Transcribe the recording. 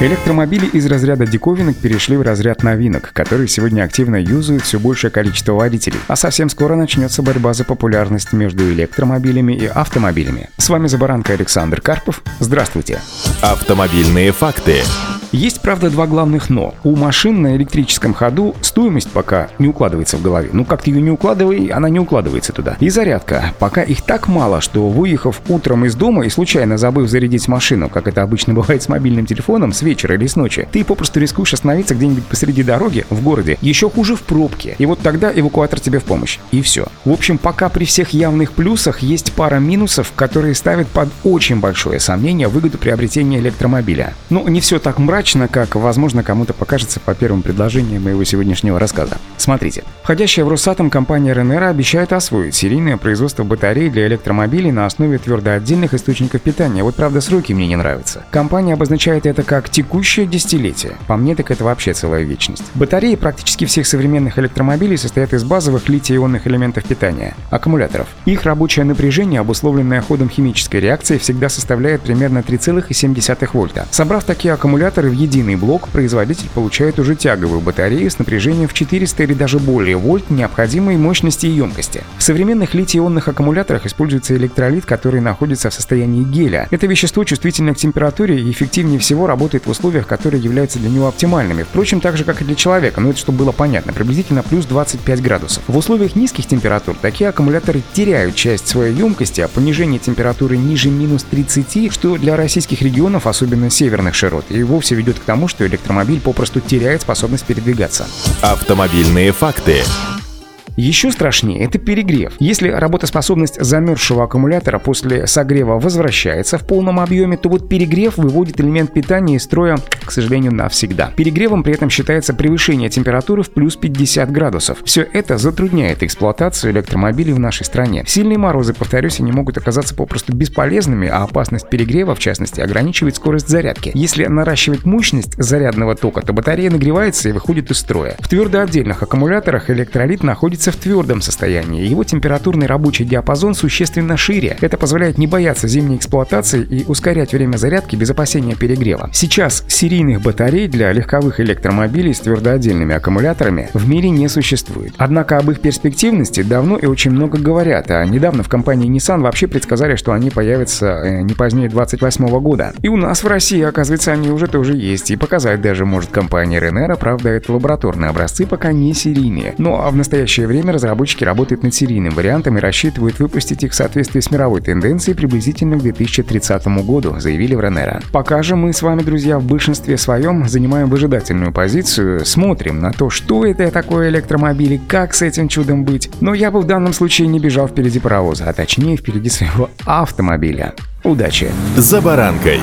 Электромобили из разряда диковинок перешли в разряд новинок, которые сегодня активно юзают все большее количество водителей. А совсем скоро начнется борьба за популярность между электромобилями и автомобилями. С вами «За баранкой» Александр Карпов. Здравствуйте. Автомобильные факты. Есть, правда, два главных «но». У машин на электрическом ходу стоимость пока не укладывается в голове. Ну, как ты ее не укладывай, она не укладывается туда. И зарядка. Пока их так мало, что выехав утром из дома и случайно забыв зарядить машину, как это обычно бывает с мобильным телефоном, с вечера или с ночи, ты попросту рискуешь остановиться где-нибудь посреди дороги, в городе, еще хуже в пробке. И вот тогда эвакуатор тебе в помощь. И все. В общем, пока при всех явных плюсах есть пара минусов, которые ставят под очень большое сомнение выгоду приобретения электромобиля. Ну, не все так мрачно, как, возможно, кому-то покажется по первым предложениям моего сегодняшнего рассказа. Смотрите. Входящая в Росатом компания РНР обещает освоить серийное производство батарей для электромобилей на основе твердоотдельных источников питания. Вот правда сроки мне не нравятся. Компания обозначает это как текущее десятилетие. По мне так это вообще целая вечность. Батареи практически всех современных электромобилей состоят из базовых литий-ионных элементов питания – аккумуляторов. Их рабочее напряжение, обусловленное ходом химической реакции, всегда составляет примерно 3,7 вольта. Собрав такие аккумуляторы в единый блок, производитель получает уже тяговую батарею с напряжением в 400 или даже более вольт необходимой мощности и емкости. В современных литий-ионных аккумуляторах используется электролит, который находится в состоянии геля. Это вещество чувствительно к температуре и эффективнее всего работает условиях, которые являются для него оптимальными. Впрочем, так же, как и для человека, но это чтобы было понятно, приблизительно плюс 25 градусов. В условиях низких температур такие аккумуляторы теряют часть своей емкости, а понижение температуры ниже минус 30, что для российских регионов, особенно северных широт, и вовсе ведет к тому, что электромобиль попросту теряет способность передвигаться. Автомобильные факты. Еще страшнее – это перегрев. Если работоспособность замерзшего аккумулятора после согрева возвращается в полном объеме, то вот перегрев выводит элемент питания из строя, к сожалению, навсегда. Перегревом при этом считается превышение температуры в плюс 50 градусов. Все это затрудняет эксплуатацию электромобилей в нашей стране. Сильные морозы, повторюсь, они могут оказаться попросту бесполезными, а опасность перегрева, в частности, ограничивает скорость зарядки. Если наращивать мощность зарядного тока, то батарея нагревается и выходит из строя. В твердоотдельных аккумуляторах электролит находится находится в твердом состоянии. Его температурный рабочий диапазон существенно шире. Это позволяет не бояться зимней эксплуатации и ускорять время зарядки без опасения перегрева. Сейчас серийных батарей для легковых электромобилей с твердоотдельными аккумуляторами в мире не существует. Однако об их перспективности давно и очень много говорят, а недавно в компании Nissan вообще предсказали, что они появятся э, не позднее 28 года. И у нас в России, оказывается, они уже тоже есть, и показать даже может компания Renera, правда, это лабораторные образцы, пока не серийные. Ну а в настоящее время разработчики работают над серийным вариантом и рассчитывают выпустить их в соответствии с мировой тенденцией приблизительно к 2030 году, заявили в Ренера. Пока же мы с вами, друзья, в большинстве своем занимаем выжидательную позицию, смотрим на то, что это такое электромобиль и как с этим чудом быть. Но я бы в данном случае не бежал впереди паровоза, а точнее впереди своего автомобиля. Удачи! За баранкой!